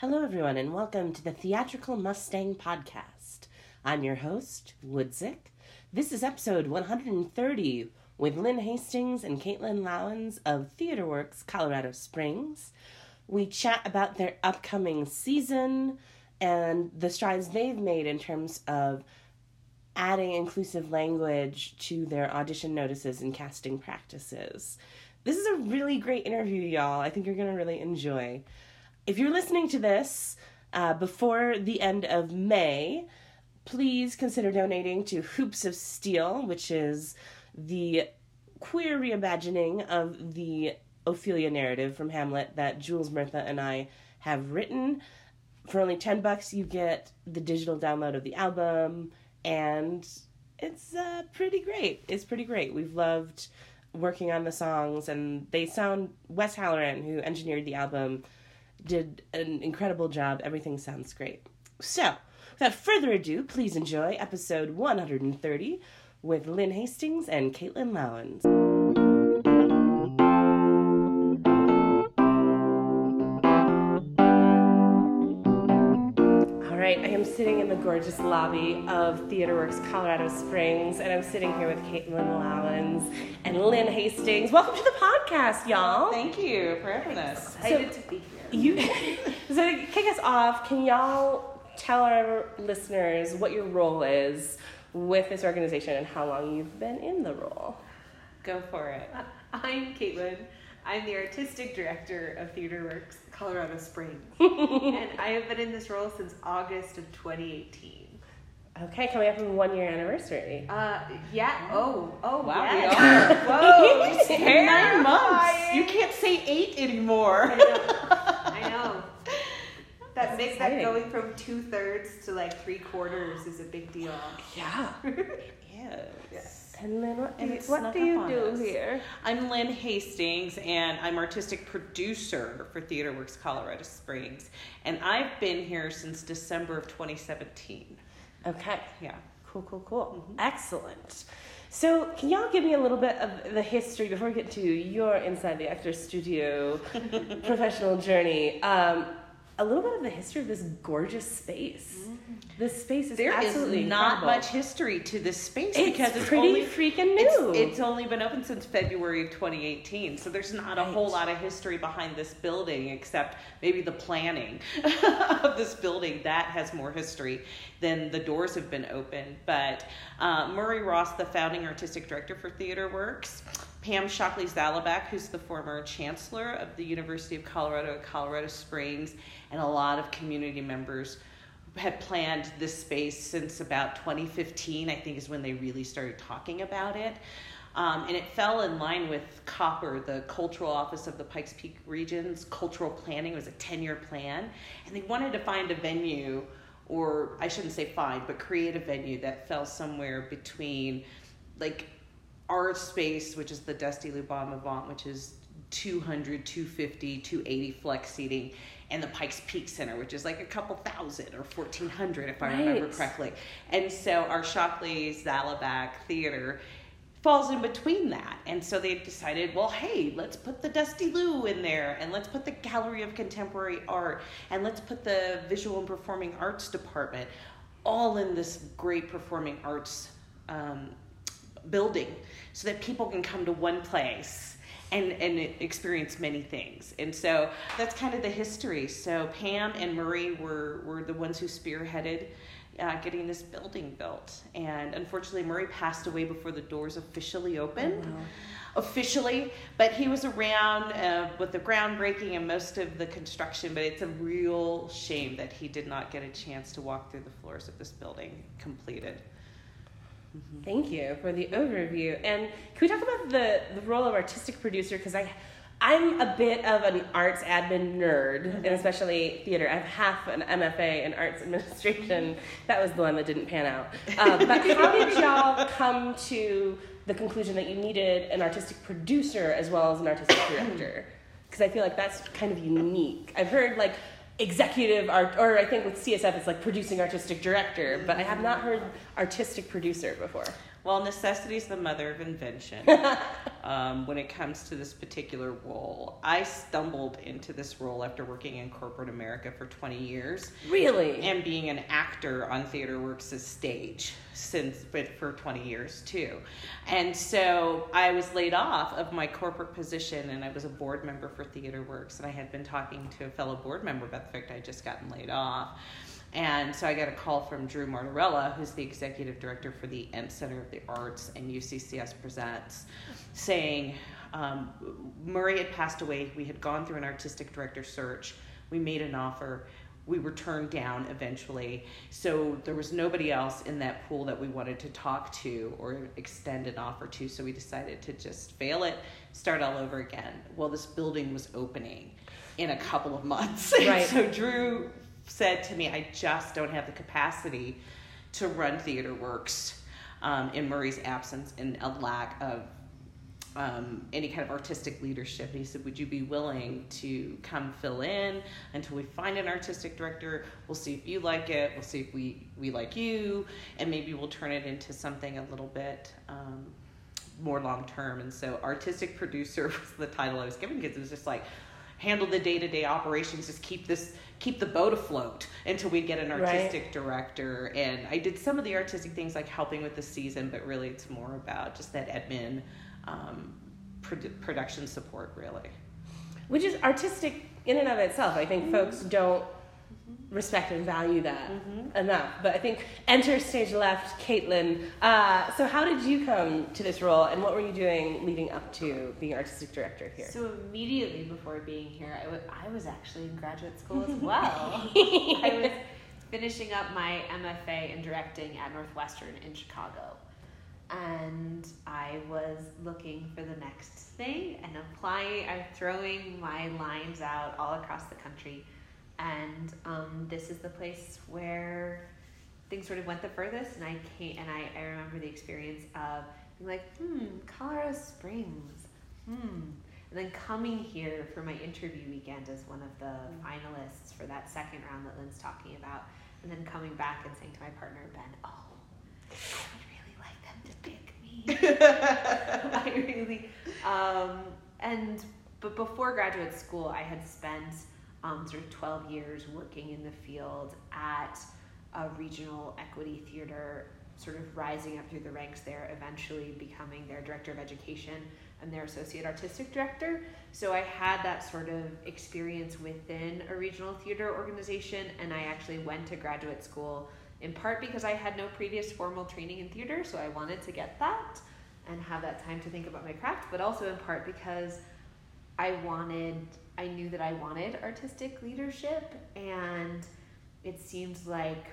Hello, everyone, and welcome to the Theatrical Mustang Podcast. I'm your host, Woodzik. This is episode 130 with Lynn Hastings and Caitlin Lowans of TheaterWorks Colorado Springs. We chat about their upcoming season and the strides they've made in terms of adding inclusive language to their audition notices and casting practices. This is a really great interview, y'all. I think you're going to really enjoy. If you're listening to this uh, before the end of May, please consider donating to Hoops of Steel, which is the queer reimagining of the Ophelia narrative from Hamlet that Jules Murtha and I have written. For only 10 bucks, you get the digital download of the album, and it's uh, pretty great. It's pretty great. We've loved working on the songs, and they sound. Wes Halloran, who engineered the album, did an incredible job. Everything sounds great. So, without further ado, please enjoy episode 130 with Lynn Hastings and Caitlin Lowans. All right, I am sitting in the gorgeous lobby of TheaterWorks Colorado Springs, and I'm sitting here with Caitlin Lowans and Lynn Hastings. Welcome to the podcast, y'all. Thank you for having us. Excited to be here. You, so to kick us off, can y'all tell our listeners what your role is with this organization and how long you've been in the role? Go for it. I'm Caitlin. I'm the artistic director of TheaterWorks Colorado Springs. and I have been in this role since August of 2018. Okay, coming up on one year anniversary. Uh, yeah. Oh, oh, Wow, yeah. we are. Whoa. Nine months. You can't say eight anymore. I know. I know. That makes exciting. that going from two thirds to like three quarters is a big deal. Yeah. Yes. And then what do And you, what do you do us. here? I'm Lynn Hastings, and I'm artistic producer for TheaterWorks Colorado Springs. And I've been here since December of 2017. Okay. Yeah. Cool, cool, cool. Excellent. So, can y'all give me a little bit of the history before we get to your Inside the Actor Studio professional journey? Um, a little bit of the history of this gorgeous space. This space is There is absolutely not incredible. much history to this space It's because it's pretty only freaking new. it's only been open since February of 2018, so there's not a whole lot of history behind this building except maybe the planning of this building. That has more history than the doors have been open. But uh, Murray Ross, the founding artistic director for TheaterWorks, Pam Shockley Zalabak, who's the former chancellor of the University of Colorado at Colorado Springs, and a lot of community members had planned this space since about 2015, I think is when they really started talking about it. Um, and it fell in line with COPPER, the Cultural Office of the Pikes Peak Region's cultural planning. It was a 10 year plan. And they wanted to find a venue, or I shouldn't say find, but create a venue that fell somewhere between like our space, which is the Dusty Loo Bon Vivant, which is 200, 250, 280 flex seating, and the Pikes Peak Center, which is like a couple thousand or 1,400, if I remember correctly. And so our Shockley Zalabak Theater falls in between that. And so they decided, well, hey, let's put the Dusty Loo in there, and let's put the Gallery of Contemporary Art, and let's put the Visual and Performing Arts Department, all in this great performing arts um, building so that people can come to one place and, and experience many things. And so that's kind of the history. So Pam and Murray were, were the ones who spearheaded uh, getting this building built. And unfortunately, Murray passed away before the doors officially opened. Officially, but he was around uh, with the groundbreaking and most of the construction. But it's a real shame that he did not get a chance to walk through the floors of this building completed. Mm-hmm. Thank you for the overview. And can we talk about the, the role of artistic producer? Because I, I'm a bit of an arts admin nerd, mm-hmm. and especially theater. I have half an MFA in arts administration. Mm-hmm. That was the one that didn't pan out. Um, but how did y'all come to the conclusion that you needed an artistic producer as well as an artistic director? Because I feel like that's kind of unique. I've heard like executive art, or I think with CSF it's like producing artistic director, but I have not heard artistic producer before. Well, necessity is the mother of invention. um, when it comes to this particular role, I stumbled into this role after working in corporate America for 20 years Really? and being an actor on TheaterWorks' stage since but for 20 years too. And so I was laid off of my corporate position and I was a board member for TheaterWorks and I had been talking to a fellow board member about the fact I had just gotten laid off. And so I got a call from Drew Martorella, who's the executive director for the Ent Center of the Arts and UCCS Presents, saying um, Murray had passed away. We had gone through an artistic director search. We made an offer. We were turned down eventually. So there was nobody else in that pool that we wanted to talk to or extend an offer to. So we decided to just fail it, start all over again. Well, this building was opening in a couple of months. Right. so Drew said to me, I just don't have the capacity to run Theater Works um, in Murray's absence and a lack of um, any kind of artistic leadership. And he said, Would you be willing to come fill in until we find an artistic director? We'll see if you like it, we'll see if we, we like you, and maybe we'll turn it into something a little bit. Um, more long term, and so artistic producer was the title I was given because it was just like handle the day to day operations, just keep this keep the boat afloat until we get an Right. artistic director. And I did some of the artistic things like helping with the season, but really it's more about just that admin um, produ- production support, really. Which is artistic in and of itself. I think folks don't respect and value that enough. But I think enter stage left, Caitlin. Uh, so how did you come to this role, and what were you doing leading up to being artistic director here? So immediately before being here, I I was actually in graduate school as well. I was finishing up my MFA in directing at Northwestern in Chicago. And I was looking for the next thing and applying, I'm throwing my lines out all across the country. And um, this is the place where things sort of went the furthest. And I came, and I, I remember the experience of being like, hmm, Colorado Springs, hmm. And then coming here for my interview weekend as one of the finalists for that second round that Lynn's talking about, and then coming back and saying to my partner Ben, "Oh, I would really like them to pick me." I really, um, and but before graduate school, I had spent um, sort of twelve years working in the field at a regional equity theater, sort of rising up through the ranks there, eventually becoming their director of education and their associate artistic director. So I had that sort of experience within a regional theater organization, and I actually went to graduate school in part because I had no previous formal training in theater, so I wanted to get that and have that time to think about my craft, but also in part because I wanted, I knew that I wanted artistic leadership, and it seemed like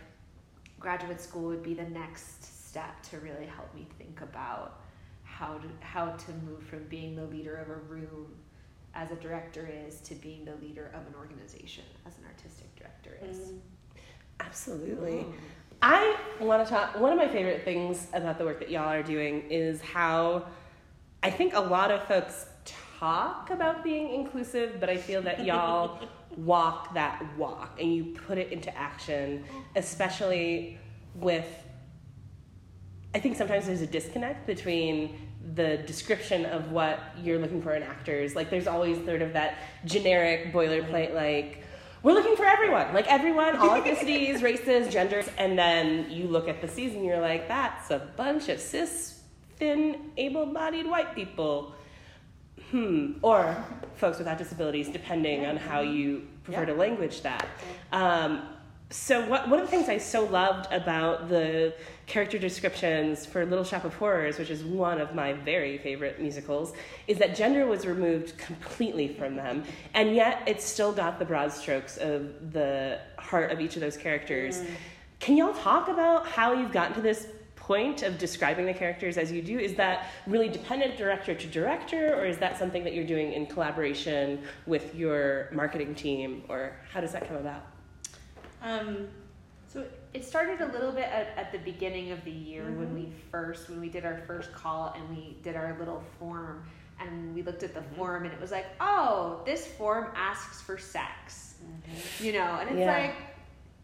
graduate school would be the next step to really help me think about how to how to move from being the leader of a room as a director is to being the leader of an organization as an artistic director is. Mm-hmm. Absolutely. Mm. I want to talk. One of my favorite things about the work that y'all are doing is how I think a lot of folks talk about being inclusive, but I feel that y'all walk that walk and you put it into action, especially with. I think sometimes there's a disconnect between the description of what you're looking for in actors. Like, there's always sort of that generic boilerplate, mm-hmm. like, we're looking for everyone, like everyone, all ethnicities, races, genders, and then you look at the season, you're like, that's a bunch of cis, thin, able-bodied white people. Hmm. Or folks without disabilities, depending on how you prefer Yeah. to language that. Um, so what, one of the things I so loved about the character descriptions for Little Shop of Horrors, which is one of my very favorite musicals, is that gender was removed completely from them, and yet it still got the broad strokes of the heart of each of those characters. Can y'all talk about how you've gotten to this point of describing the characters as you do? Is that really dependent director to director, or is that something that you're doing in collaboration with your marketing team, or how does that come about? Um, So it started a little bit at, at the beginning of the year when mm-hmm. we first when we did our first call and we did our little form and we looked at the mm-hmm. form and it was like, oh, this form asks for sex, mm-hmm. you know, and it's Yeah. like,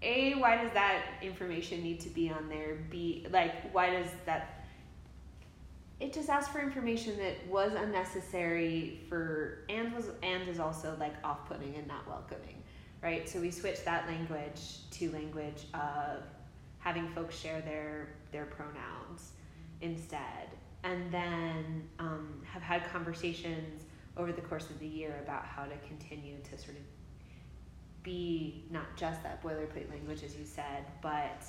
a why does that information need to be on there? B like why does that it just asked for information that was unnecessary for and was and is also like off-putting and not welcoming right so we switched that language to language of having folks share their their pronouns instead and then um, have had conversations over the course of the year about how to continue to sort of be not just that boilerplate language as you said but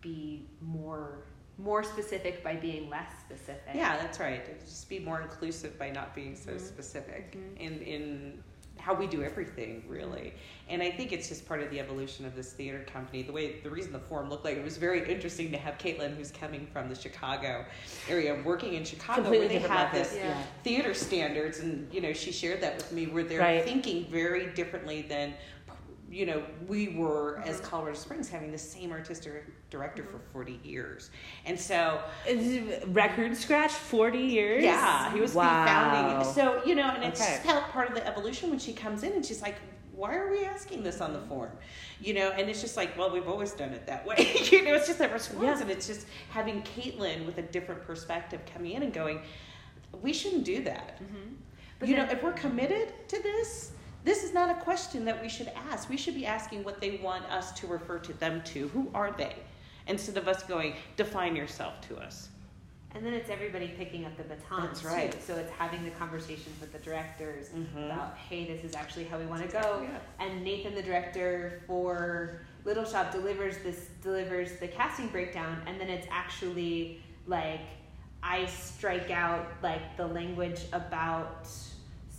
be more more specific by being less specific. Yeah, that's right. Just be more inclusive by not being so mm-hmm. specific mm-hmm. in in how we do everything really and i think it's just part of the evolution of this theater company the way the reason the forum looked like it was very interesting to have caitlin who's coming from the chicago area working in chicago Completely where they have this yeah. theater standards and you know she shared that with me where they're right. thinking very differently than you know, we were as mm-hmm. Colorado Springs having the same artistic director for 40 years. And so record scratch 40 years? Yeah, he was wow. founding. So, you know, and it's okay. felt part of the evolution when she comes in and she's like, why are we asking this on the form? You know, and it's just like, well, we've always done it that way. you know, it's just a response. Yeah. And it's just having Caitlin with a different perspective coming in and going, we shouldn't do that. Mm-hmm. But you then, know, if we're committed to this, this is not a question that we should ask. We should be asking what they want us to refer to them to. Who are they? Instead of us going, define yourself to us. And then it's everybody picking up the baton. That's right. Too. So it's having the conversations with the directors mm-hmm. about, hey, this is actually how we want to go. Yeah. And Nathan, the director for Little Shop, delivers this delivers the casting breakdown, and then it's actually like I strike out like the language about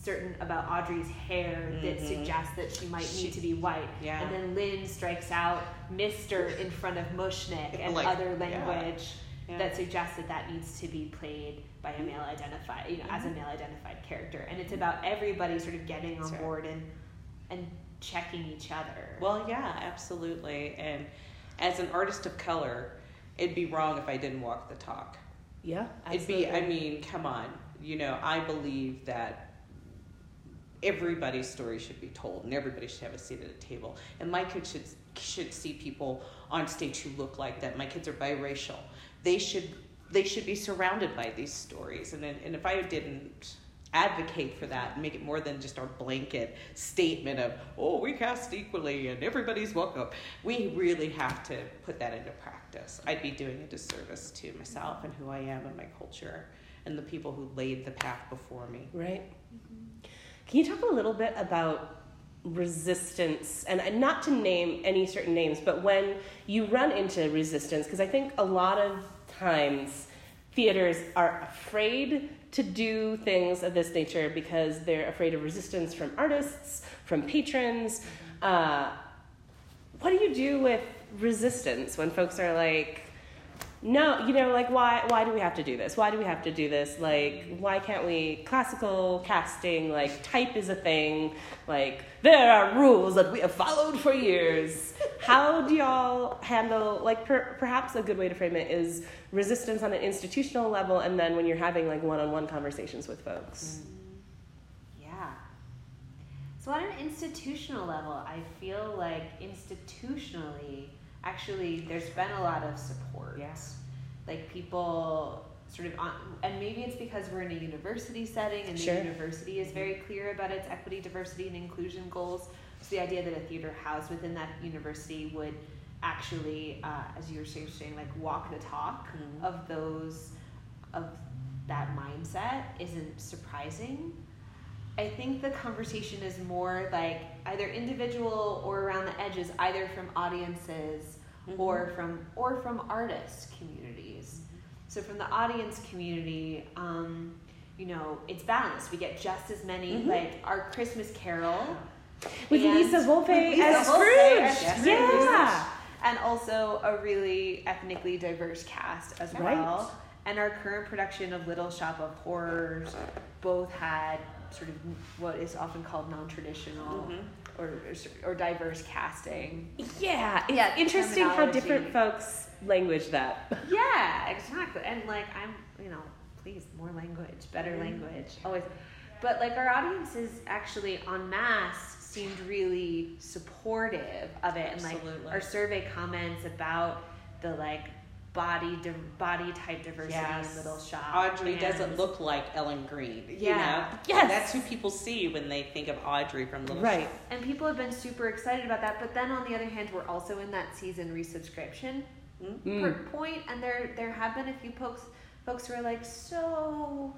certain about Audrey's hair mm-hmm. that suggests that she might she, need to be white. Yeah. And then Lynn strikes out Mister in front of Mushnik and like, other language yeah. that suggests that that needs to be played by a male identified, you know, mm-hmm. as a mm-hmm. male identified character. And it's about everybody sort of getting on board and and checking each other. Well, yeah, absolutely. And as an artist of color, it'd be wrong if I didn't walk the talk. Yeah, absolutely. It'd be. I mean, come on. You know, I believe that everybody's story should be told and everybody should have a seat at a table. And my kids should should see people on stage who look like that. My kids are biracial. They should they should be surrounded by these stories. And and if I didn't advocate for that and make it more than just our blanket statement of oh we cast equally and everybody's welcome we really have to put that into practice i'd be doing a disservice to myself and who i am and my culture and the people who laid the path before me right mm-hmm. Can you talk a little bit about resistance and not to name any certain names, but when you run into resistance, because I think a lot of times theaters are afraid to do things of this nature because they're afraid of resistance from artists, from patrons. Uh, what do you do with resistance when folks are like, no, you know, like why why do we have to do this? Why do we have to do this? Like why can't we classical casting like type is a thing. Like there are rules that we have followed for years. How do y'all handle like per, perhaps a good way to frame it is resistance on an institutional level and then when you're having like one-on-one conversations with folks. Mm. Yeah. So on an institutional level, I feel like institutionally actually there's been a lot of support. Yes. Like people sort of on, and maybe it's because we're in a university setting and sure. the university is very clear about its equity, diversity, and inclusion goals. So the idea that a theater housed within that university would actually, uh, as you were saying, like walk the talk mm-hmm. of those, of that mindset isn't surprising. I think the conversation is more like either individual or around the edges, either from audiences mm-hmm. or from or from artist communities. Mm-hmm. So from the audience community, um, you know, it's balanced. We get just as many mm-hmm. like our Christmas Carol with Lisa Volpe as Scrooge. Yeah. And also a really ethnically diverse cast as right. well. And our current production of Little Shop of Horrors both had sort of what is often called non-traditional mm-hmm. or, or diverse casting. Yeah, yeah. Interesting how different folks language that. Yeah, exactly. And like I'm, you know, please more language, better mm-hmm. language, always. But like our audiences actually en masse seemed really supportive of it, and like our survey comments about the like body di- body type diversity Yes. in Little Shop. Audrey doesn't look like Ellen Greene. You Yeah. know? Yes. That's who people see when they think of Audrey from Little Right. Shop. And people have been super excited about that. But then on the other hand, we're also in that season resubscription Mm. per point, and there there have been a few folks folks who are like, so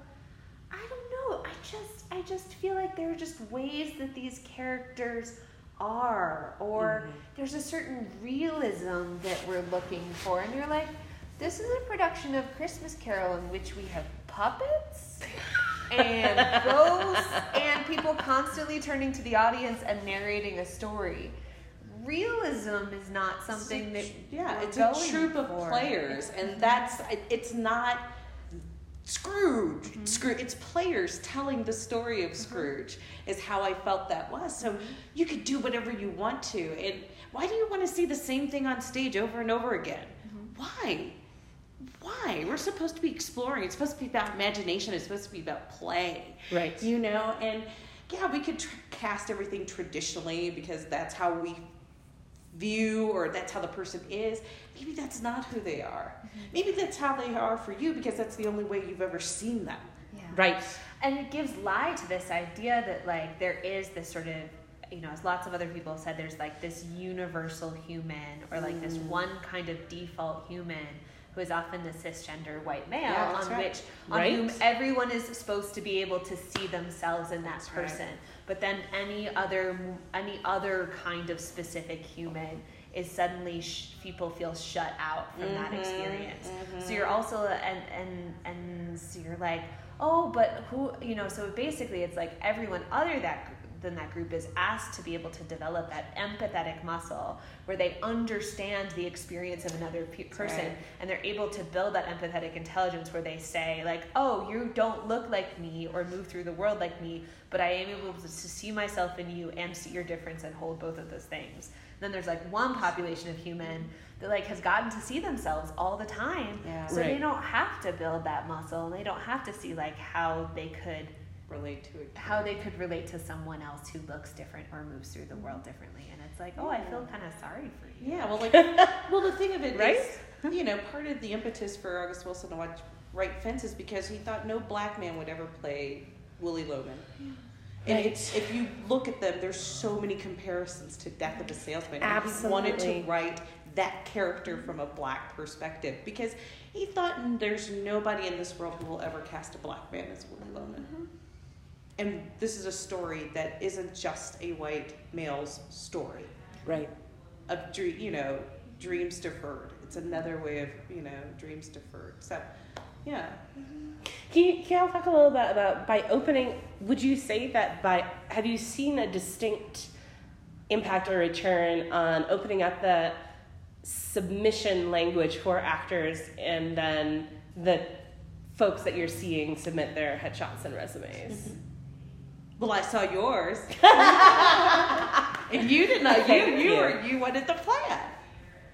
I don't know. I just I just feel like there are just ways that these characters are, or Mhm. there's a certain realism that we're looking for, and you're like, this is a production of Christmas Carol in which we have puppets. and ghosts and people constantly turning to the audience and narrating a story. Realism is not something that yeah, it's a going troupe of for. players, and that's it's not Scrooge. Mm-hmm. Scrooge. It's players telling the story of Scrooge is how I felt that was. So Mm-hmm. you could do whatever you want to, and why do you want to see the same thing on stage over and over again? Mm-hmm. Why? Why? We're supposed to be exploring. It's supposed to be about imagination. It's supposed to be about play. Right. You know, and yeah, we could tr- cast everything traditionally because that's how we view or that's how the person is. Maybe that's not who they are. Maybe that's how they are for you because that's the only way you've ever seen them. Yeah. Right. And it gives lie to this idea that like there is this sort of you know, as lots of other people have said, there's like this universal human or like this Mm. one kind of default human who is often the cisgender white male Yeah, on right. which on Right. whom everyone is supposed to be able to see themselves in that That's right. person. But then any other any other kind of specific human is suddenly sh- people feel shut out from that Mhm, experience. So mhm. you're also and and and so you're like, oh, but who you know? So basically, it's like everyone other that than that group is asked to be able to develop that empathetic muscle where they understand the experience of another pe- person right. and they're able to build that empathetic intelligence where they say like oh you don't look like me or move through the world like me but i am able to, to see myself in you and see your difference and hold both of those things then there's like one population of human that like has gotten to see themselves all the time Yeah. so they don't have to build that muscle and they don't have to see like how they could Relate to it. how they could relate to someone else who looks different or moves through the world differently and it's like oh i feel kind of sorry for you Yeah, well, like, well, the thing of it is, Right? you know, part of the impetus for August Wilson to watch Right Fence is because he thought no black man would ever play Willy Loman. And Right. it's if you look at them, there's so many comparisons to Death of a Salesman. And He wanted to write that character from a black perspective because he thought there's nobody in this world who will ever cast a black man as Willy Loman. Mm-hmm. And this is a story that isn't just a white male's story Right. of dream, you know, dreams deferred. It's another way of, you know, dreams deferred. So, yeah. Mm-hmm. Can you, can you talk a little bit about by opening? Would you say that by have you seen a distinct impact or return on opening up the submission language for actors and then the folks that you're seeing submit their headshots and resumes? Mm-hmm. Well, I saw yours, and you did not. You you, were you wanted the plan,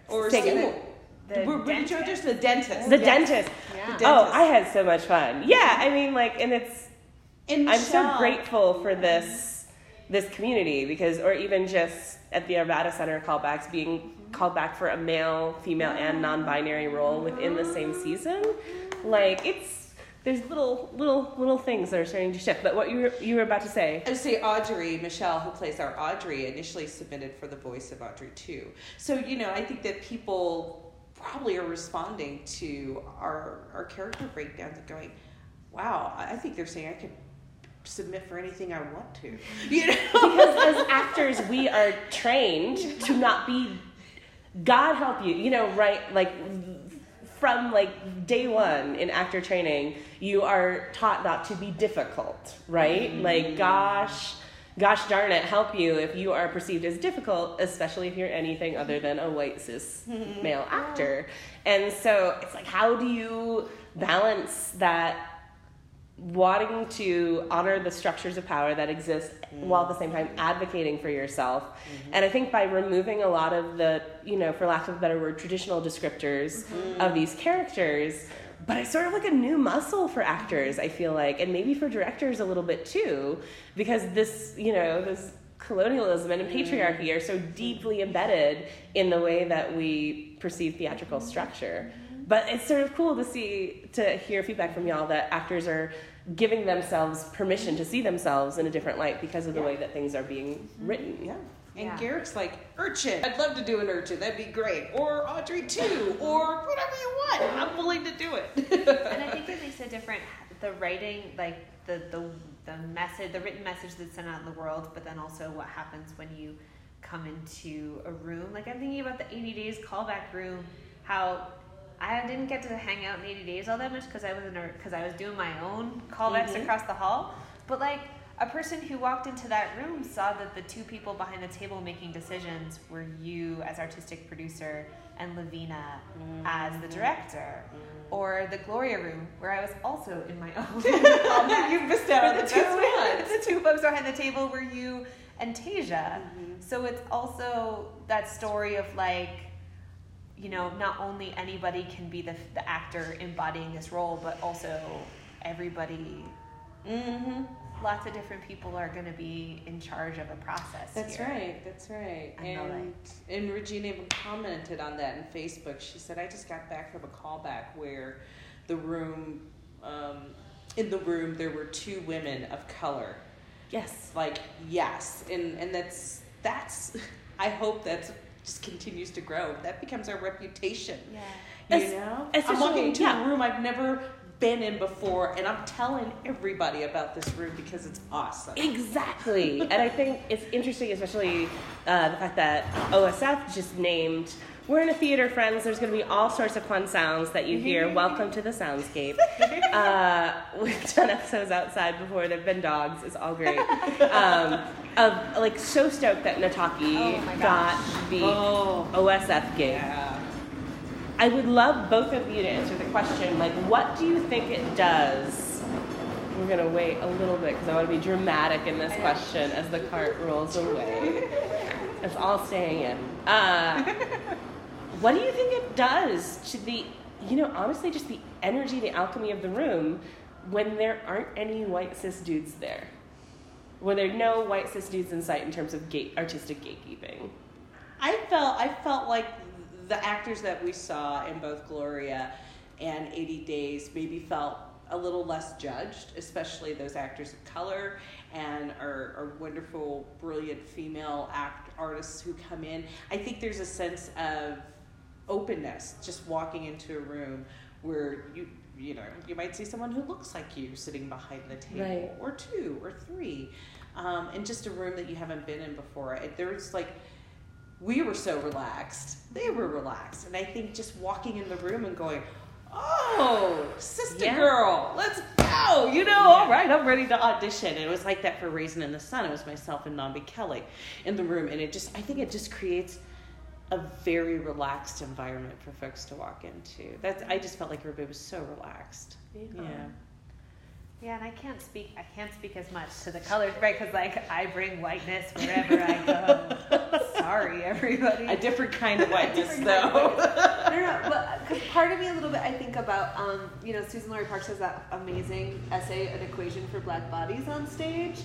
or school. The We're- we're dentist. the dentist. The Yes. dentist. yeah The Oh. I had so much fun. Yeah, I mean, like, and it's And I'm so grateful for this this community because, or even just at the Arvada Center callbacks, being called back for a male, female, and non-binary role within the same season, like it's there's little little little things that are starting to shift. But what you were you were about to say? I say Audrey, Michelle, who plays our Audrey, initially submitted for the voice of Audrey II. So, you know, I think that people probably are responding to our, our character breakdowns and going, wow, I I think they're saying I could submit for anything I want to. You know? Because as actors, we are trained to not be. God help you, you know, right? Like from like day one in actor training, you are taught not to be difficult, right? Mm-hmm. Like, gosh, gosh darn it, help you if you are perceived as difficult, especially if you're anything other than a white cis mm-hmm. male actor. And so it's like, how do you balance that? Wanting to honor the structures of power that exist mm. while at the same time advocating for yourself. Mm-hmm. And I think by removing a lot of the, you know, for lack of a better word, traditional descriptors mm-hmm. of these characters, but it's sort of like a new muscle for actors, I feel like, and maybe for directors a little bit too, because this, you know, this colonialism and mm. patriarchy are so deeply embedded in the way that we perceive theatrical structure. But it's sort of cool to see to hear feedback from y'all that actors are giving themselves permission to see themselves in a different light because of the Yeah. way that things are being mm-hmm. written. Yeah. And Yeah. Garrick's like, urchin. I'd love to do an urchin. That'd be great. Or Audrey II. or whatever you want. I'm willing to do it. and I think it makes a different the writing like the the the message the written message that's sent out in the world but then also what happens when you come into a room like I'm thinking about the 80 days callback room how I didn't get to hang out in 80 days all that much because I was because I was doing my own callbacks Mhm. across the hall but like a person who walked into that room saw that the two people behind the table making decisions were you as artistic producer and Lavina as the director or the Gloria room, where I was also in my own. you missed out on the the two, the two folks behind the table were you and Tasia. Mm-hmm. So it's also that story of like, you know, not only anybody can be the, the actor embodying this role, but also everybody, Mm-hmm. lots of different people are going to be in charge of a process. That's here. right. That's right. And the And and Regina even commented on that in Facebook. She said, "I just got back from a callback where the room, um, in the room, there were two women of color. Yes. Like yes, and and that's that's. I hope that's just continues to grow. That becomes our reputation. Yeah. You Es- know, I'm walking into yeah. a room I've never been in before, and I'm telling everybody about this room because it's awesome. Exactly. and I think it's interesting, especially uh, the fact that OSF just named. We're in a theater, friends. There's going to be all sorts of fun sounds that you hear. Welcome to the soundscape. Uh, we've done episodes outside before. There've been dogs. It's all great. Um, of like so stoked that Nataki Oh got the Oh, OSF gig. yeah. I would love both of you to answer the question. Like, what do you think it does? We're gonna wait a little bit because I want to be dramatic in this question as the cart rolls away. It's all staying in. Uh, what do you think it does to the, you know, honestly, just the energy, the alchemy of the room when there aren't any white cis dudes there? When there are no white cis dudes in sight in terms of gate, artistic gatekeeping? I felt I felt like the actors that we saw in both Gloria and 80 Days maybe felt a little less judged, especially those actors of color and our, our wonderful, brilliant female act artists who come in. I think there's a sense of openness just walking into a room where you you know you might see someone who looks like you sitting behind the table Right. or two or three um, in just a room that you haven't been in before. There's like we were so relaxed. They were relaxed. And i think just walking in the room and going oh sister Yeah. girl let's go you know all right i'm ready to audition. And it was like that for raisin in the sun. It was myself and nambi Kelley in the room. And it just i think it just creates a very relaxed environment for folks to walk into that's i just felt like everybody was so relaxed yeah Yeah, and I can't speak. I can't speak as much to the colors, right? Because like I bring whiteness wherever I go. Sorry, everybody. a different kind of whiteness though of no, no, but because part of me a little bit, I think about, um, you know, Suzan-Lori Parks has that amazing essay, "An Equation for Black Bodies" on stage.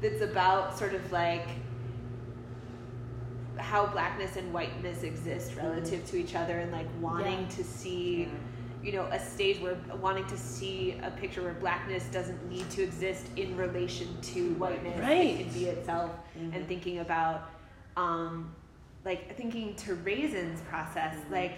That's about sort of like how blackness and whiteness exist relative to each other, and like wanting Yeah. to see, you know, a stage where wanting to see a picture where blackness doesn't need to exist in relation to whiteness. Right. It can be itself, and thinking about um, like thinking to Raisin's process, Mm-hmm. like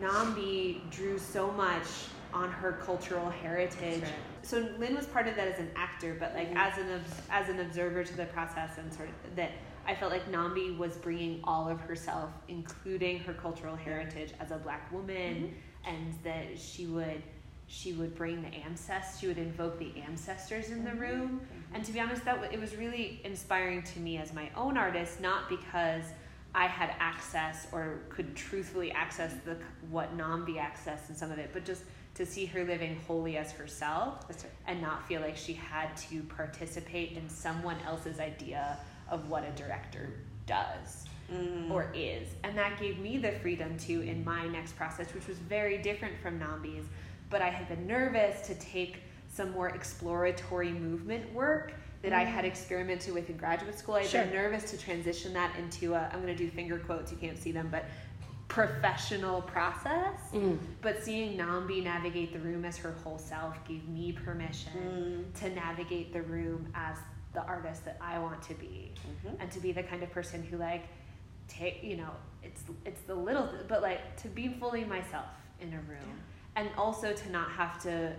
Nambi drew so much on her cultural heritage. right. So Lynn was part of that as an actor, but like Mhm. as an as an observer to the process and sort of that I felt like Nambi was bringing all of herself, including her cultural heritage as a black woman, mm-hmm. and that she would she would bring the ancestors, she would invoke the ancestors in the mm-hmm. room. Mm-hmm. And to be honest, that w- it was really inspiring to me as my own artist, not because I had access or could truthfully access the what Nambi accessed in some of it, but just to see her living wholly as herself right. and not feel like she had to participate in someone else's idea of what a director does Mhm. or is. And that gave me the freedom to in my next process, which was very different from Nambi's. But I had been nervous to take some more exploratory movement work that I had experimented with in graduate school. I had been nervous to transition that into a, I'm going to do finger quotes, you can't see them, but professional process. Mm. But seeing Nambi navigate the room as her whole self gave me permission to navigate the room as the artist that I want to be, Mhm. and to be the kind of person who like take you know it's it's the little but like to be fully myself in a room, and also to not have to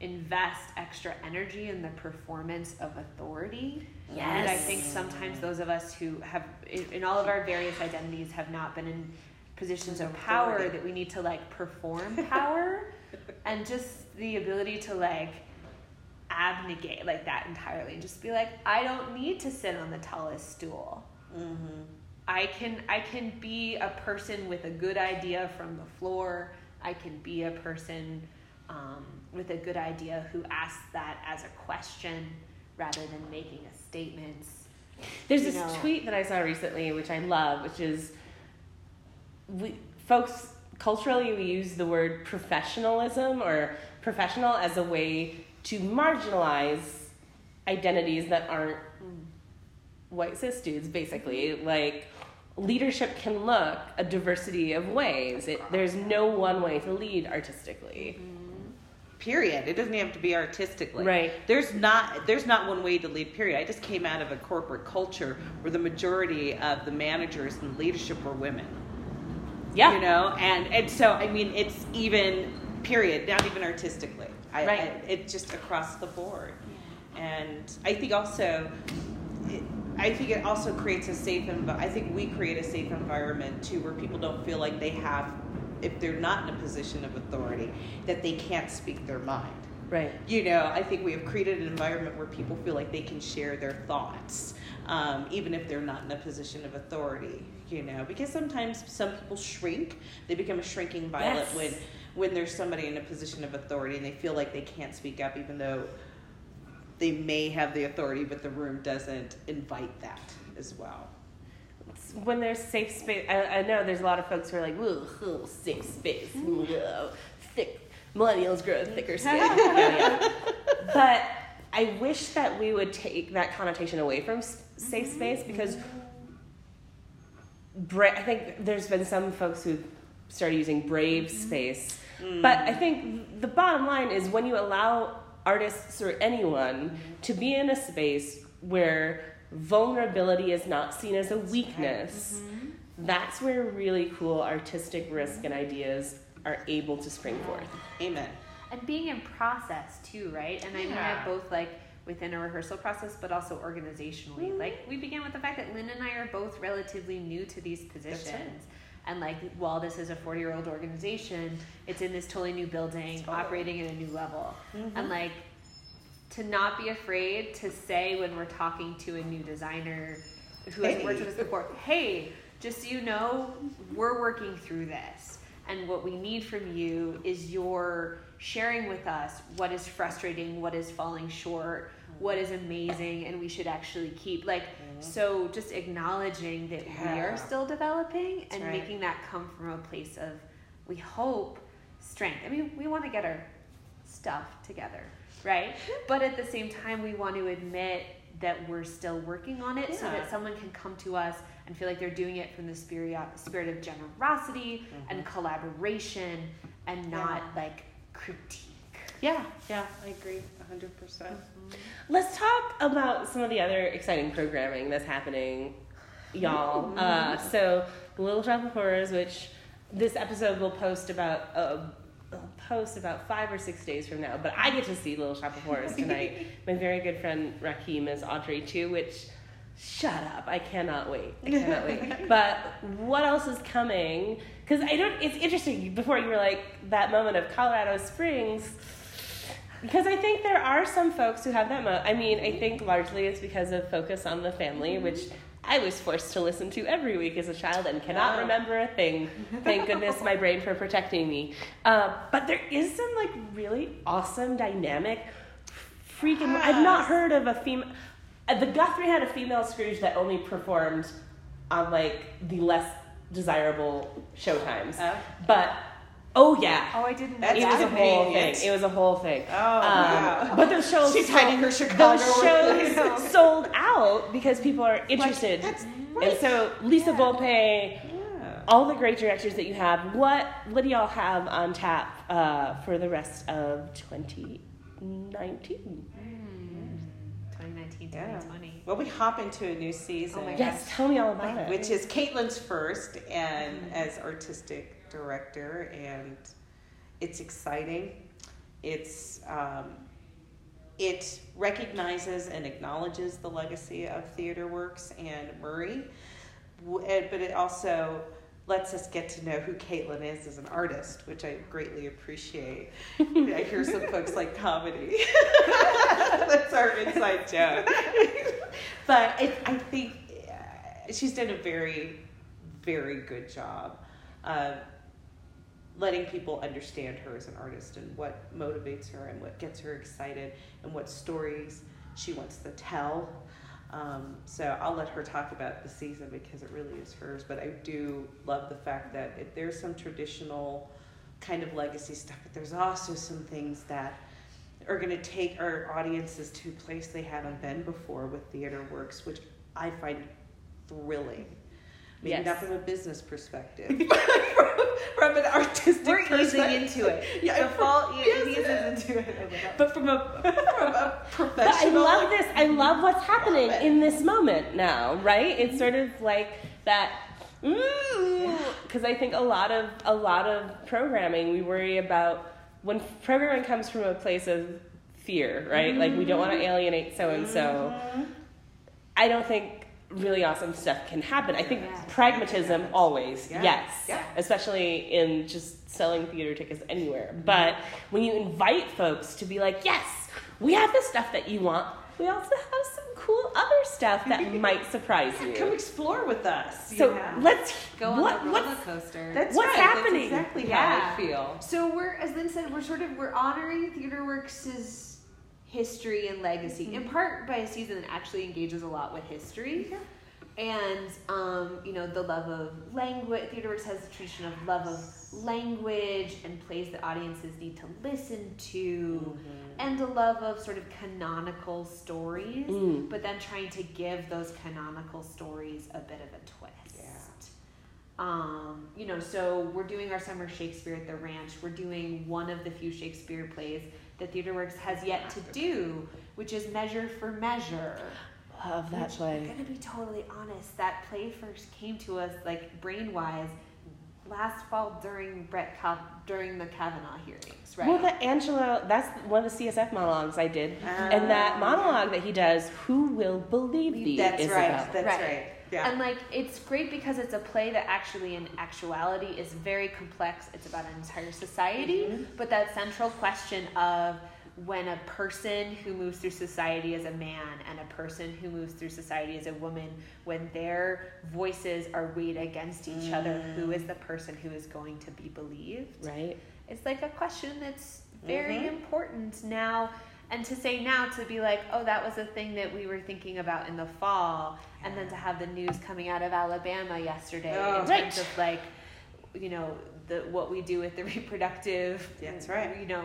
invest extra energy in the performance of authority. And I think sometimes those of us who have, in, in all of our various identities, have not been in positions of power that we need to like perform power and just the ability to like abnegate like that entirely and just be like, I don't need to sit on the tallest stool. Mm-hmm. I can I can be a person with a good idea from the floor. I can be a person um, with a good idea who asks that as a question rather than making a statement. There's you this know. tweet that I saw recently, which I love, which is we folks culturally we use the word professionalism or professional as a way to marginalize identities that aren't white cis dudes, basically. Like leadership can look a diversity of ways. It, there's no one way to lead artistically. period it doesn't have to be artistically Right. there's not there's not one way to lead period i just came out of a corporate culture where the majority of the managers and leadership were women Yeah. you know and and so i mean it's even period not even artistically I, Right. I, it's just across the board and i think also it, I think it also creates a safe env- I think we create a safe environment too where people don't feel like they have if they're not in a position of authority that they can't speak their mind Right. you know, I think we have created an environment where people feel like they can share their thoughts, um, even if they're not in a position of authority. You know, because sometimes some people shrink; they become a shrinking violet Yes. when when there's somebody in a position of authority and they feel like they can't speak up, even though they may have the authority, but the room doesn't invite that as well. when there's safe space, I, I know there's a lot of folks who are like, "Whoa, oh, safe space, mm-hmm. whoa, thick millennials grow thicker skin." Yeah. But I wish that we would take that connotation away from safe mm-hmm. space because mm-hmm. I think there's been some folks who've started using brave space. But I mm. think the bottom line is when you allow artists or anyone to be in a space where vulnerability is not seen as a weakness, mm-hmm. that's where really cool artistic risk and ideas are able to spring forth. Amen. and being in process too, right? And I mean Yeah. that both like within a rehearsal process, but also organizationally. Mm-hmm. Like we began with the fact that Lynn and I are both relatively new to these positions. right. And like while this is a 40 year old organization, it's in this totally new building, Totally. operating at a new level. Mm-hmm. And like to not be afraid to say when we're talking to a new designer who hasn't worked with us before, hey, just so you know, we're working through this. And what we need from you is your sharing with us what is frustrating, what is falling short, what is amazing, and we should actually keep. Like, mm-hmm. so just acknowledging that we are still developing That's and right. making that come from a place of, we hope, strength. I mean, we want to get our stuff together, right? but at the same time, we want to admit that we're still working on it so that someone can come to us and feel like they're doing it from the spirit, spirit of generosity and mm-hmm. collaboration and not like critique. Yeah, yeah, I agree, hundred percent. Let's talk about some of the other exciting programming that's happening, y'all. Uh, so, Little Shop of Horrors, which this episode will post about uh, will post about five or six days from now. But I get to see Little Shop of Horrors tonight. My very good friend Raheem is Audrey II, which. Shut up! I cannot wait. I cannot wait. But what else is coming? Because I don't. It's interesting. Before you were like that moment of Colorado Springs. Because I think there are some folks who have that. Mo- I mean, I think largely it's because of Focus on the Family, which I was forced to listen to every week as a child and cannot remember a thing. Thank goodness my brain for protecting me. Uh, but there is some like really awesome dynamic, freaking. I've not heard of a female. The Guthrie had a female Scrooge that only performed on like the less desirable showtimes. Oh. But oh yeah, Oh, I didn't know That's it was a whole thing. It was a whole thing. Oh, Um, wow. But those shows, She's sold- hiding her Chicago Those workplace. shows sold out because people are interested. that's And so Lisa Yeah. Volpe, Yeah. all the great directors that you have. What what do y'all have on tap uh, for the rest of 2019? 2019, Yeah. 2020. Well, we hop into a new season. Oh my Yes, tell me all about it. which is Caitlin's first and as artistic director, and it's exciting. It's um, it recognizes and acknowledges the legacy of Theater Works and Murray, but it also lets us get to know who Caitlin is as an artist, which I greatly appreciate. I hear some folks like comedy. That's our inside joke. but it, I think uh, she's done a very, very good job of letting people understand her as an artist and what motivates her and what gets her excited and what stories she wants to tell. Um, so I'll let her talk about the season because it really is hers. But I do love the fact that it, there's some traditional kind of legacy stuff, but there's also some things that are going to take our audiences to a place they haven't been before with theater works, which I find thrilling. Maybe Yes. not from a business perspective, from, an artistic We're easing into it. Yeah, the fall yes. eases into it. but from a from a But I professional. love this. I love what's happening Love in this moment now, right? It's sort of like that because I think a lot of a lot of programming we worry about when programming comes from a place of fear, right? Like we don't want to mm-hmm. alienate so and so. Mm-hmm. I don't think really awesome stuff can happen. I think Yeah. pragmatism always, Yeah. yes, Yeah. especially in just selling theater tickets anywhere. But when you invite folks to be like, yes, we have the stuff that you want. We also have some cool other stuff that might surprise you. Come explore with us. So know? let's Go on what, the roller coaster. That's what's right. happening? That's exactly Yeah. how I feel. So we're, as Lynn said, we're sort of we're honoring TheaterWorks' history and legacy in part by a season that actually engages a lot with history. And um, you know the love of language. TheaterWorks has a tradition of love of language and plays that audiences need to listen to, and a love of sort of canonical stories. Mm. But then trying to give those canonical stories a bit of a twist. Um, you know, so we're doing our summer Shakespeare at the ranch. We're doing one of the few Shakespeare plays that TheaterWorks has yet to do, which is Measure for Measure. Love that Which, play. I'm gonna be totally honest. That play first came to us like brain wise last fall during Brett Ka- during the Kavanaugh hearings, right? Well, the Angelo, that's one of the CSF monologues I did. and that oh. monologue that he does, Who Will Believe Thee? That's is right. That's Right. right. Yeah. And like it's great because it's a play that actually in actuality is very complex. It's about an entire society, Mm-hmm. but that central question of when a person who moves through society as a man and a person who moves through society as a woman, when their voices are weighed against each other, who Mm. the person who is going to be believed? Right? It's like a question that's very Mhm. important now. And to say now to be like, oh, that was a thing that we were thinking about in the fall, and then to have the news coming out of Alabama yesterday Oh. in Right. terms of like, you know, the what we do with the reproductive, That's right. You know,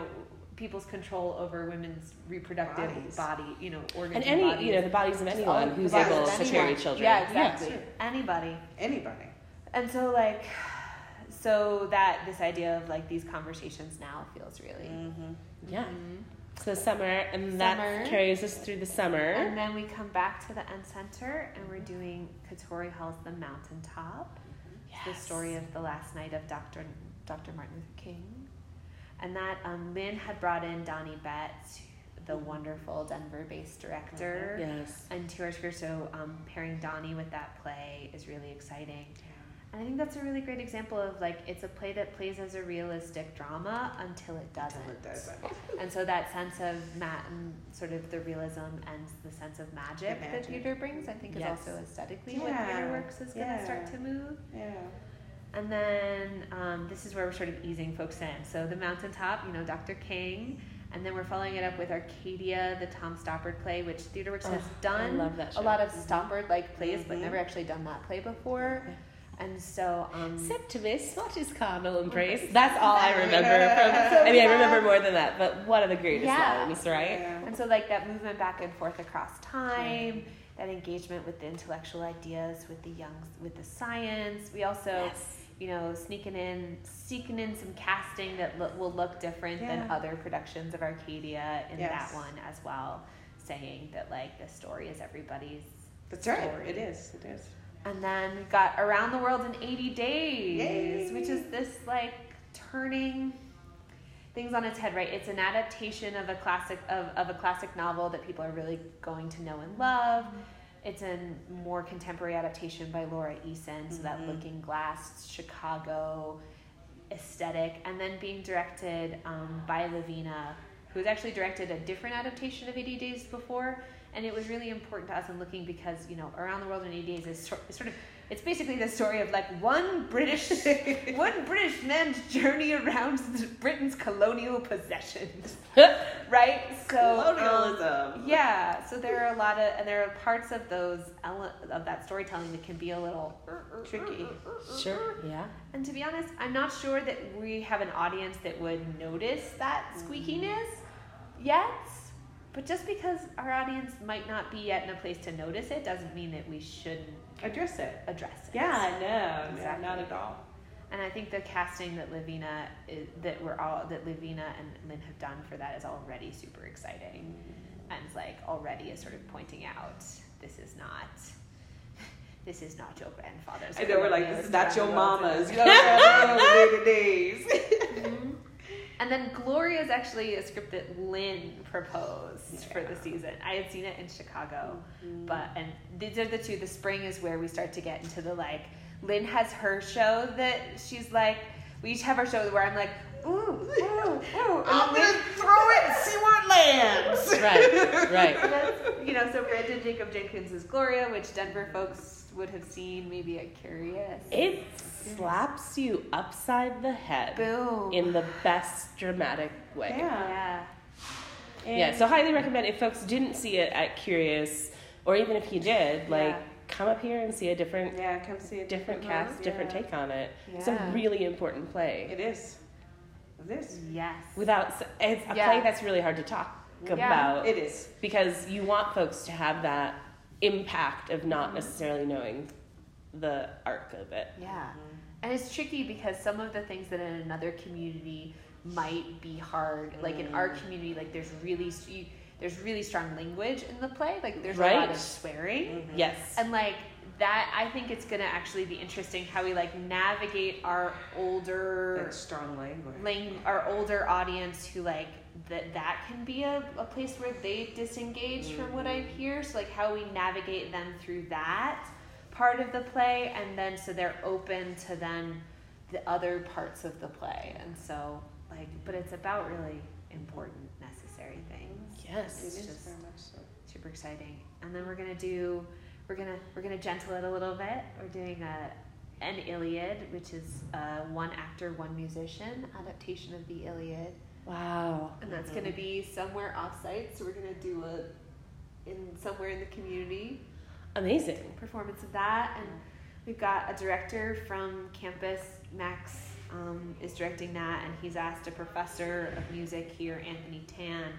people's control over women's reproductive Bodies. body, you know, organs And and, any, bodies. you know, the bodies of anyone who's able to carry children. Yeah, exactly. sure. Anybody. Anybody. And so like so that this idea of like these conversations now feels really Mm-hmm. Yeah. Mhm. So summer, and that carries us through the summer. And then we come back to the Ent Center and we're doing Katori Hall's The Mountaintop. The story of the last night of Dr. Dr. Martin Luther King. And that um, Lynn had brought in Donnie Betts, the wonderful Denver based director, Yes. into our sphere. So um, pairing Donnie with that play is really exciting. And I think that's a really great example of like it's a play that plays as a realistic drama until it doesn't. Until it doesn't. And so that sense of mat and sort of the realism and the sense of magic, The that magic. theater brings, I think Yes. is also aesthetically what Yeah. theater works is going to Yeah. start to move. Yeah. And then um, this is where we're sort of easing folks in. So the mountaintop, you know, Dr. King. And then we're following it up with Arcadia, the Tom Stoppard play, which TheaterWorks has Oh, I done love that a lot of Stoppard like plays, but Mhm. never actually done that play before. And so, um, Septimus, what is carnal embrace? That's all I remember from. I mean, I remember more than that, but one of the greatest Yeah. lines, right? Yeah. And so, like that movement back and forth across time, that engagement with the intellectual ideas, with the young, with the science. We also, Yes. you know, sneaking in, sneaking in some casting that lo- will look different than other productions of Arcadia in Yes. that one as well, saying that like the story is everybody's. That's right. story. It is. It is. And then we've got Around the World in 80 Days, Yay. which is this like turning things on its head, right? It's an adaptation of a classic of, of a classic novel that people are really going to know and love. It's a more contemporary adaptation by Laura Eason, so that Mhm. looking glass Chicago aesthetic, and then being directed um, by Lavina, who's actually directed a different adaptation of 80 Days before. And it was really important to us in looking because, you know, Around the World in 80 Days is sort, of, it's basically the story of like one British, one British man's journey around Britain's colonial possessions, right? So, um, Colonialism. yeah, so there are a lot of, and there are parts of those, ele- of that storytelling that can be a little Tricky. Sure. Yeah. and to be honest, I'm not sure that we have an audience that would notice that squeakiness yet. But just because our audience might not be yet in a place to notice it doesn't mean that we shouldn't Address it. address it. Yeah, no, Exactly. not at all. And I think the casting that Lavina is, that we're all that Lavina and Lynn have done for that is already super exciting, and it's like already is sort of pointing out this is not. This is not your grandfather's. I know we're like, this is not your mama's. You know, days. Mm-hmm. And then Gloria is actually a script that Lynn proposed for the season. I had seen it in Chicago, mm-hmm. but and these are the two. The spring is where we start to get into the like. Lynn has her show that she's like. We each have our show where I'm like, ooh, ooh, ooh. I'm gonna throw it and see where it lands. Right. Right. that's, you know, so Branden Jacob Jenkins is Gloria, which Denver folks would have seen maybe at Curious. It slaps you upside the head Boom. in the best dramatic way. Yeah. yeah. Yeah, so highly recommend if folks didn't see it at Curious, or even if you did, like Yeah. come up here and see a different Yeah, come see a different one. cast, different Yeah. take on it. It's a really important play. It is. This Yes. Without it's a Yeah. play that's really hard to talk Yeah. about It is. because you want folks to have that impact of Mm-hmm. not necessarily knowing the arc of it. Yeah. And it's tricky because some of the things that in another community might be hard, like in our community, like there's really you, there's really strong language in the play. Like there's a lot of swearing, Yes. and like that, I think it's gonna actually be interesting how we like navigate our older That strong language. lang- our older audience who like that that can be a, a place where they disengage from what I mm-hmm. hear. So like how we navigate them through that part of the play and then so they're open to then the other parts of the play. And so like but it's about really important, necessary things. Yes. is just- very much so. Super exciting. And then we're gonna do we're gonna we're gonna gentle it a little bit. We're doing a an Iliad, which is a one actor, one musician adaptation of the Iliad. Wow. And that's Mhm. going to be somewhere offsite. So we're going to do a in somewhere in the community Amazing. performance of that. And we've got a director from campus, Max, um, is directing that, and he's asked a professor of music here, Anthony Tan,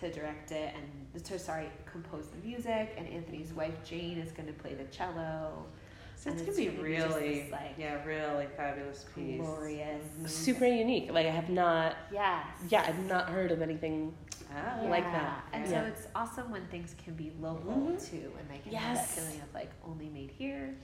to direct it and to sorry compose the music. And Anthony's wife Jane is going to play the cello. So it's it's gonna be gonna just really, this, like, yeah, really fabulous piece. Glorious. Mhm. Super unique. Like I have not Yes. yeah, I've not heard of anything. Yeah. like that. And Yeah. so it's awesome when things can be local Mhm. too, and they can have that feeling of like only made here.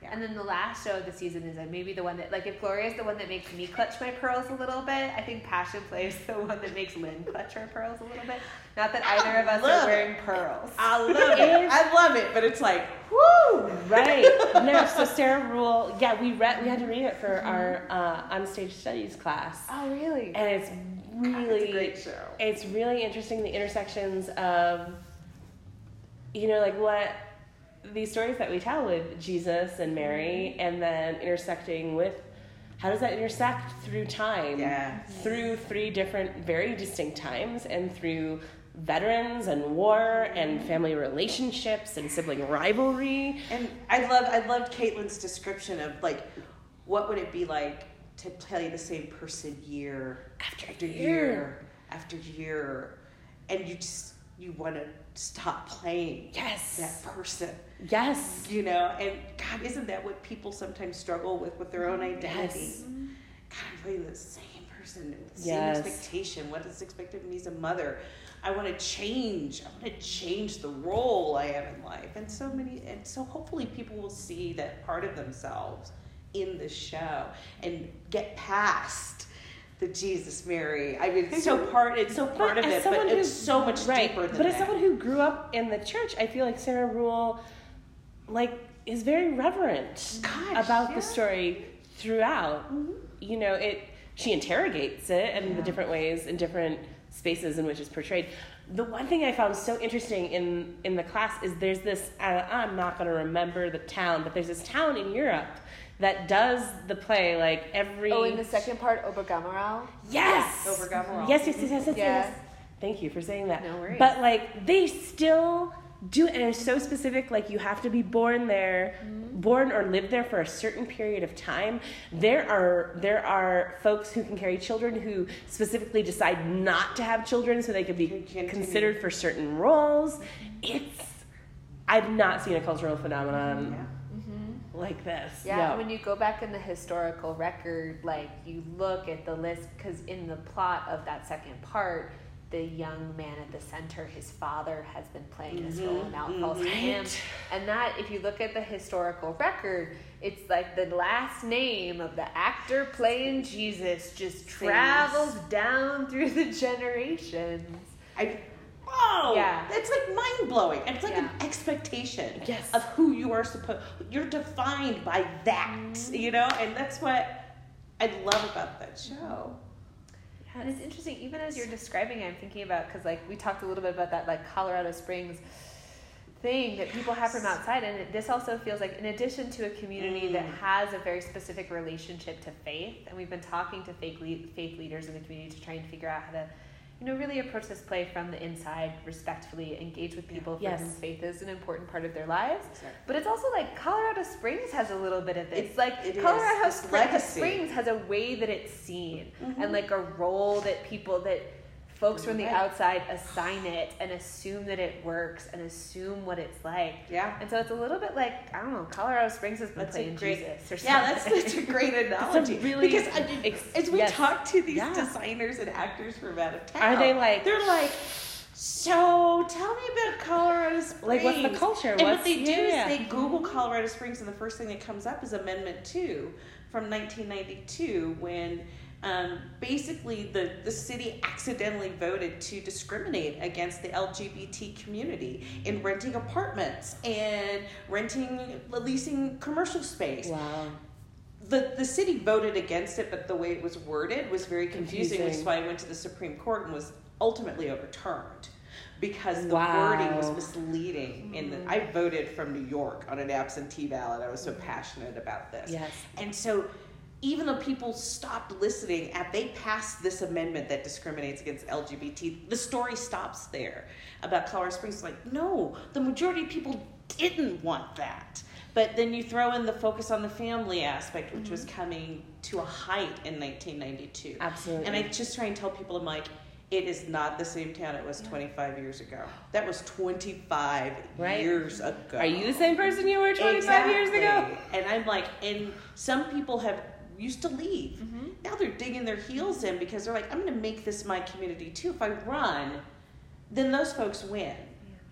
Yeah. And then the last show of the season is like maybe the one that like if Gloria is the one that makes me clutch my pearls a little bit, I think Passion Play is the one that makes Lynn clutch her pearls a little bit. Not that either of us are wearing pearls. I love it. I love it, but it's like, whoo! Right. no, so Sarah Ruhl, yeah, we read we had to read it for our uh, on stage studies class. Oh really? And it's really It's a great show. it's really interesting the intersections of you know, like what these stories that we tell with Jesus and Mary mm-hmm. and then intersecting with how does that intersect through time? Yeah. Through three different very distinct times and through veterans and war and mm-hmm. family relationships and sibling rivalry. And I love I loved Caitlin's description of like what would it be like to tell you the same person year After after year. year after year, and you just you want to stop playing Yes. that person. Yes. You know, and God, isn't that what people sometimes struggle with with their own identity? Yes. God, I'm playing the same person, the Yes. same expectation. What is expected of me as a mother? I want to change. I want to change the role I am in life. And so many, and so hopefully people will see that part of themselves in this show and get past the Jesus Mary. I mean, it's so part. It's so part of it, but someone it's who- so much right. deeper than But as that. someone who grew up in the church, I feel like Sarah Ruhl, like, is very reverent Gosh, about yeah. the story throughout. You know, it. She interrogates it in the different ways in different spaces in which it's portrayed. The one thing I found so interesting in in the class is there's this. Uh, I'm not going to remember the town, but there's this town in Europe that does the play like every. Oh, in the second part, Oberammergau. Yes. Yes, yes, yes, yes, yes, Yes. yes. Thank you for saying that. No worries. But like they still do, and it's so specific. Like you have to be born there, Mm-hmm. born or live there for a certain period of time. There are there are folks who can carry children who specifically decide not to have children so they could be continue. considered for certain roles. It's I've not seen a cultural phenomenon Yeah. Like this. Yeah, No. when you go back in the historical record, like you look at the list, because in the plot of that second part, the young man at the center, his father has been playing this role, mm-hmm, and now it falls to him. Mm-hmm. Right. And that, if you look at the historical record, it's like the last name of the actor playing Jesus just travels down through the generations. I, whoa, Yeah. it's like mind blowing, and it's like an expectation Yes. of who you are supposed. You're defined by that, Mm-hmm. you know, and that's what I love about that show. Yeah, And it's interesting, even as you're describing it, I'm thinking about because like we talked a little bit about that like Colorado Springs thing that people have from outside, and it, this also feels like in addition to a community that Mm. has a very specific relationship to faith, and we've been talking to faith faith leaders in the community to try and figure out how to. You know, really approach this play from the inside, respectfully engage with people for Yes. whom faith is an important part of their lives. Exactly. But it's also like Colorado Springs has a little bit of this. It- like it Colorado this Spring- Springs has a way that it's seen Mhm. and like a role that people that folks from the Right. outside assign it and assume that it works and assume what it's like. Yeah. And so it's a little bit like I don't know. Colorado Springs has been That's a playing great- Jesus or Yeah, that's such a great analogy. really because uh, I, ex- as we yes. talk to these Yeah. designers and actors from out of town, Are they like- they're like, so tell me about Colorado Springs. Like, what's the culture? And what What's- they do yeah. is they Google Colorado Springs, and the first thing that comes up is Amendment Two from 1992, when um, basically the the city accidentally voted to discriminate against the LGBT community in renting apartments and renting leasing commercial space Wow. the the city voted against it, but the way it was worded was very confusing, which is why I went to the Supreme Court and was ultimately overturned because the Wow. wording was misleading. In the, I voted from New York on an absentee ballot. I was so passionate about this. Yes. And so even though people stopped listening at they passed this amendment that discriminates against LGBT, the story stops there about Colorado Springs. Like, no, the majority of people didn't want that. But then you throw in the focus on the family aspect, which was mm-hmm. coming to a height in 1992. Absolutely. And I just try and tell people, I'm like, it is not the same town it was 25 years ago. That was 25 Right. years ago. Are you the same person you were 25 years ago? And I'm like, and some people have used to leave. Mm-hmm. Now they're digging their heels in because they're like, I'm going to make this my community too. If I run, then those folks win.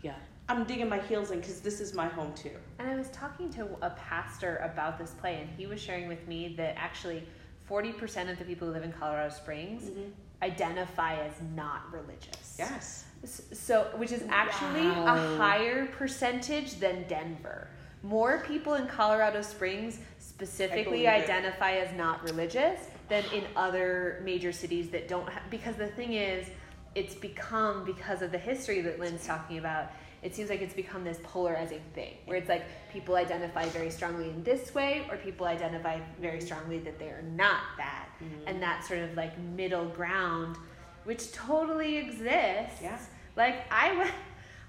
Yeah. I'm digging my heels in because this is my home too. And I was talking to a pastor about this play, and he was sharing with me that actually 40% of the people who live in Colorado Springs Mm-hmm. identify as not religious. Yes. So, which is actually Wow. a higher percentage than Denver. More people in Colorado Springs specifically believe it. identify as not religious than in other major cities that don't have, because the thing is, it's become, because of the history that Lynn's talking about, it seems like it's become this polarizing thing where it's like people identify very strongly in this way or people identify very strongly that they are not that. Mm-hmm. And that sort of like middle ground, which totally exists. Yeah. Like I went,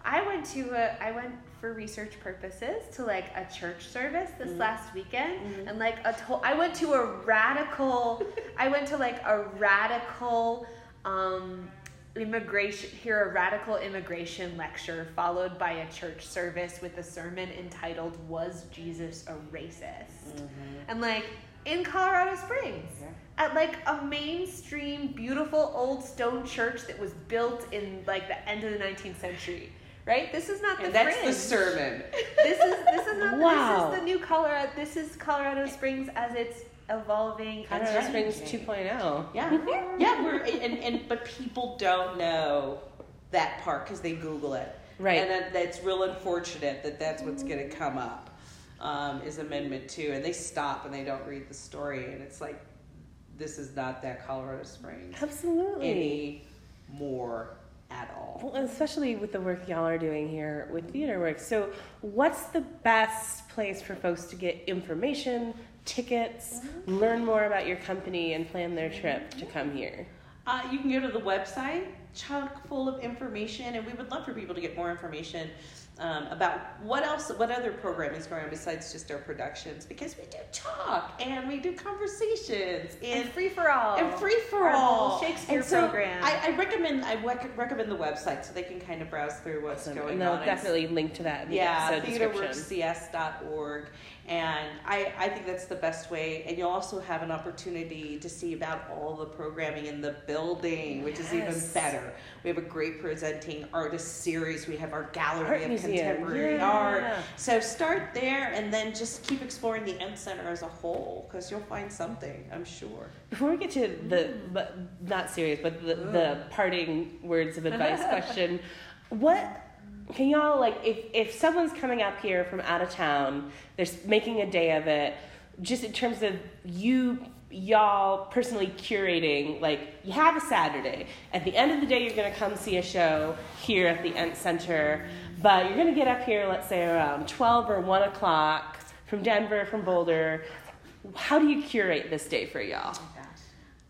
I went to a, I went for research purposes to like a church service this Mm-hmm. last weekend, and like a to- I went to a radical, I went to like a radical, um, immigration hear a radical immigration lecture followed by a church service with a sermon entitled was jesus a racist? And like in colorado springs Yeah. at like a mainstream beautiful old stone church that was built in like the end of the 19th century right this is not the And that's fringe. the sermon. this is this is not Wow. this is the new colorado this is colorado springs as it's evolving and Colorado Springs 2.0. Yeah, yeah. We're and, and but people don't know that part because they Google it, Right. And that, that's real unfortunate that that's what's going to come up um, is Amendment Two, and they stop and they don't read the story, and it's like this is not that Colorado Springs Absolutely. anymore at all. Well, especially with the work y'all are doing here with theater work. So, what's the best place for folks to get information, tickets, learn more about your company, and plan their trip to come here? Uh, you can go to the website, chock full of information, and we would love for people to get more information um, about what else, what other programming is going on besides just our productions, because we do talk and we do conversations and and free for all and free for Our all Shakespeare and so program. I, I recommend I rec- recommend the website so they can kind of browse through what's going and on. definitely link to that in the yeah, theaterworkscs.org. And I, I think that's the best way. And you'll also have an opportunity to see about all the programming in the building, which is even better. We have a great presenting artist series. We have our gallery Art of museum, contemporary yeah. art. So start there and then just keep exploring the Ent Center as a whole because you'll find something, I'm sure. Before we get to the, but not serious, but the, the parting words of advice question, what can y'all like if if someone's coming up here from out of town, they're making a day of it, just in terms of you y'all personally curating like you have a saturday. At the end of the day you're going to come see a show here at the ent center but you're going to get up here let's say around 12 or 1 o'clock from denver from boulder. How do you curate this day for y'all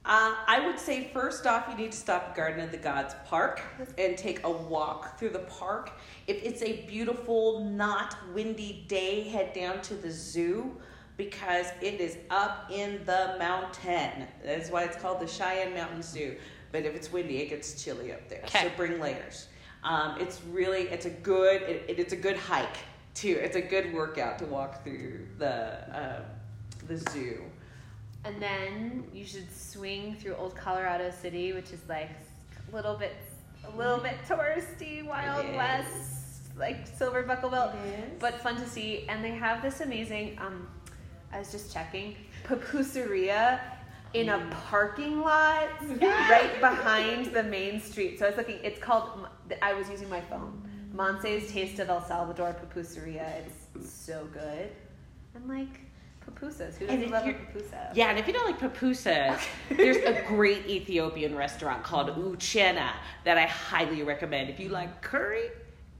Uh, I would say first off, you need to stop at Garden of the Gods Park and take a walk through the park. If it's a beautiful, not windy day, head down to the zoo because it is up in the mountain. That's why it's called the Cheyenne Mountain Zoo. But if it's windy, it gets chilly up there. So bring layers. Um, it's really it's a good it, it- it's a good hike too. It's a good workout to walk through the um, the zoo. And then you should swing through Old Colorado City, which is like a little bit, a little bit touristy, Wild. West, like Silver Buckle Belt, but fun to see. And they have this amazing. Um, I was just checking pupuseria in a parking lot right behind the main street. So I was looking. It's called. I was using my phone. Monse's Taste of El Salvador pupuseria. It's so good. And like pupusas. Who doesn't love a pupusa? Yeah, and if you don't like pupusas, there's a great Ethiopian restaurant called Uchenna that I highly recommend. If you like curry,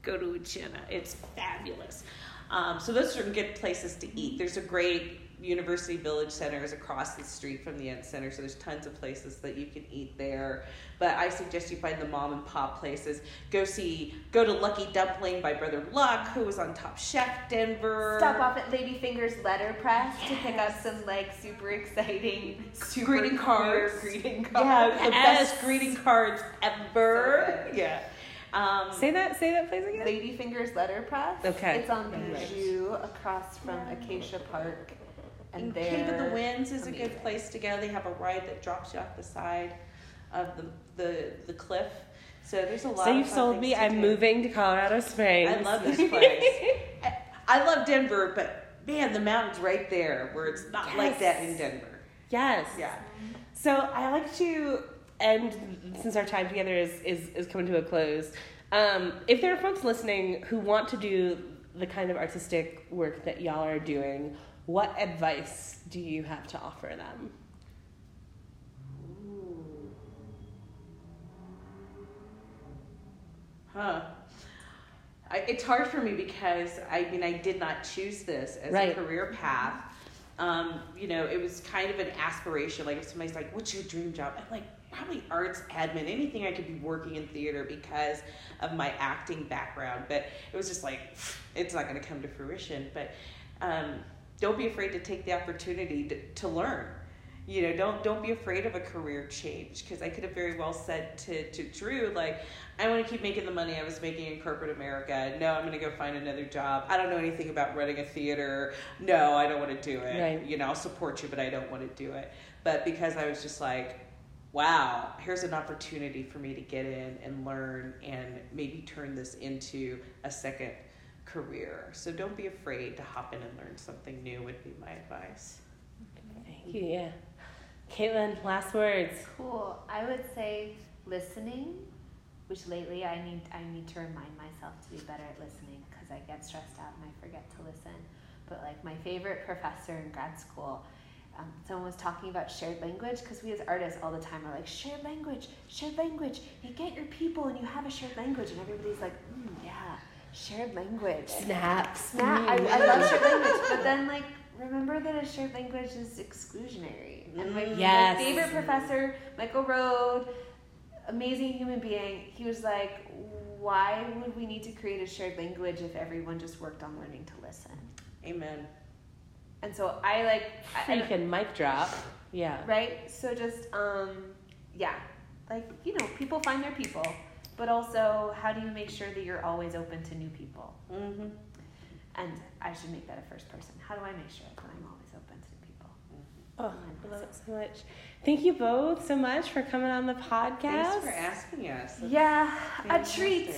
go to Uchenna. It's fabulous. Um, so those are some good places to eat. There's a great University Village Center is across the street from the Ent Center, so there's tons of places that you can eat there. But I suggest you find the mom and pop places. Go see, go to Lucky Dumpling by Brother Luck, who was on Top Chef Denver. Stop off at Lady Fingers Letterpress to pick up some like super exciting super Greeting cards. greeting Yeah, cards. the Yes. best greeting cards ever. So yeah. Um, Say that. Say that, please again. Lady Fingers Letterpress. Okay. It's on Right. Bijou across from Acacia Park. And and they're Cave of the Winds is a good place to go. They have a ride that drops you off the side of the the, the cliff. So there's a lot. So of you've sold me. I'm do. moving to Colorado Springs. I love this place. I, I love Denver, but man, the mountains right there, where it's not like that in Denver. yes. Yeah. So I like to end since our time together is is, is coming to a close. Um, if there are folks listening who want to do the kind of artistic work that y'all are doing, what advice do you have to offer them? Huh. I, it's hard for me because I mean I did not choose this as Right. a career path. Um, you know, it was kind of an aspiration. Like if somebody's like, "What's your dream job?" I'm like, probably arts admin, anything I could be working in theater because of my acting background. But it was just like, it's not going to come to fruition. But um, don't be afraid to take the opportunity to, to learn. you know don't don't be afraid of a career change because i could have very well said to, to drew like i want to keep making the money i was making in corporate america no i'm going to go find another job i don't know anything about running a theater no i don't want to do it Right. you know i'll support you but i don't want to do it but because i was just like wow here's an opportunity for me to get in and learn and maybe turn this into a second career so don't be afraid to hop in and learn something new would be my advice Thank you. Yeah. Caitlin, last words. Cool. I would say listening, which lately I need I need to remind myself to be better at listening because I get stressed out and I forget to listen. But like my favorite professor in grad school, um, someone was talking about shared language because we as artists all the time are like shared language, shared language. You get your people and you have a shared language, and everybody's like, mm, yeah, shared language. snap Snap. I, I love shared language, but then like remember that a shared language is exclusionary. And my, Yes. my favorite professor, Michael Rohd, amazing human being. He was like, "Why would we need to create a shared language if everyone just worked on learning to listen?" amen And so I like, I, I don't- Freaking mic drop. Yeah. right? So just um, yeah, like you know, people find their people, but also how do you make sure that you're always open to new people? mm-hmm. And I should make that a first person. How do I make sure that I'm always open to new people? Oh, I love it so much. Thank you both so much for coming on the podcast. thanks for asking us That's Yeah, a treat.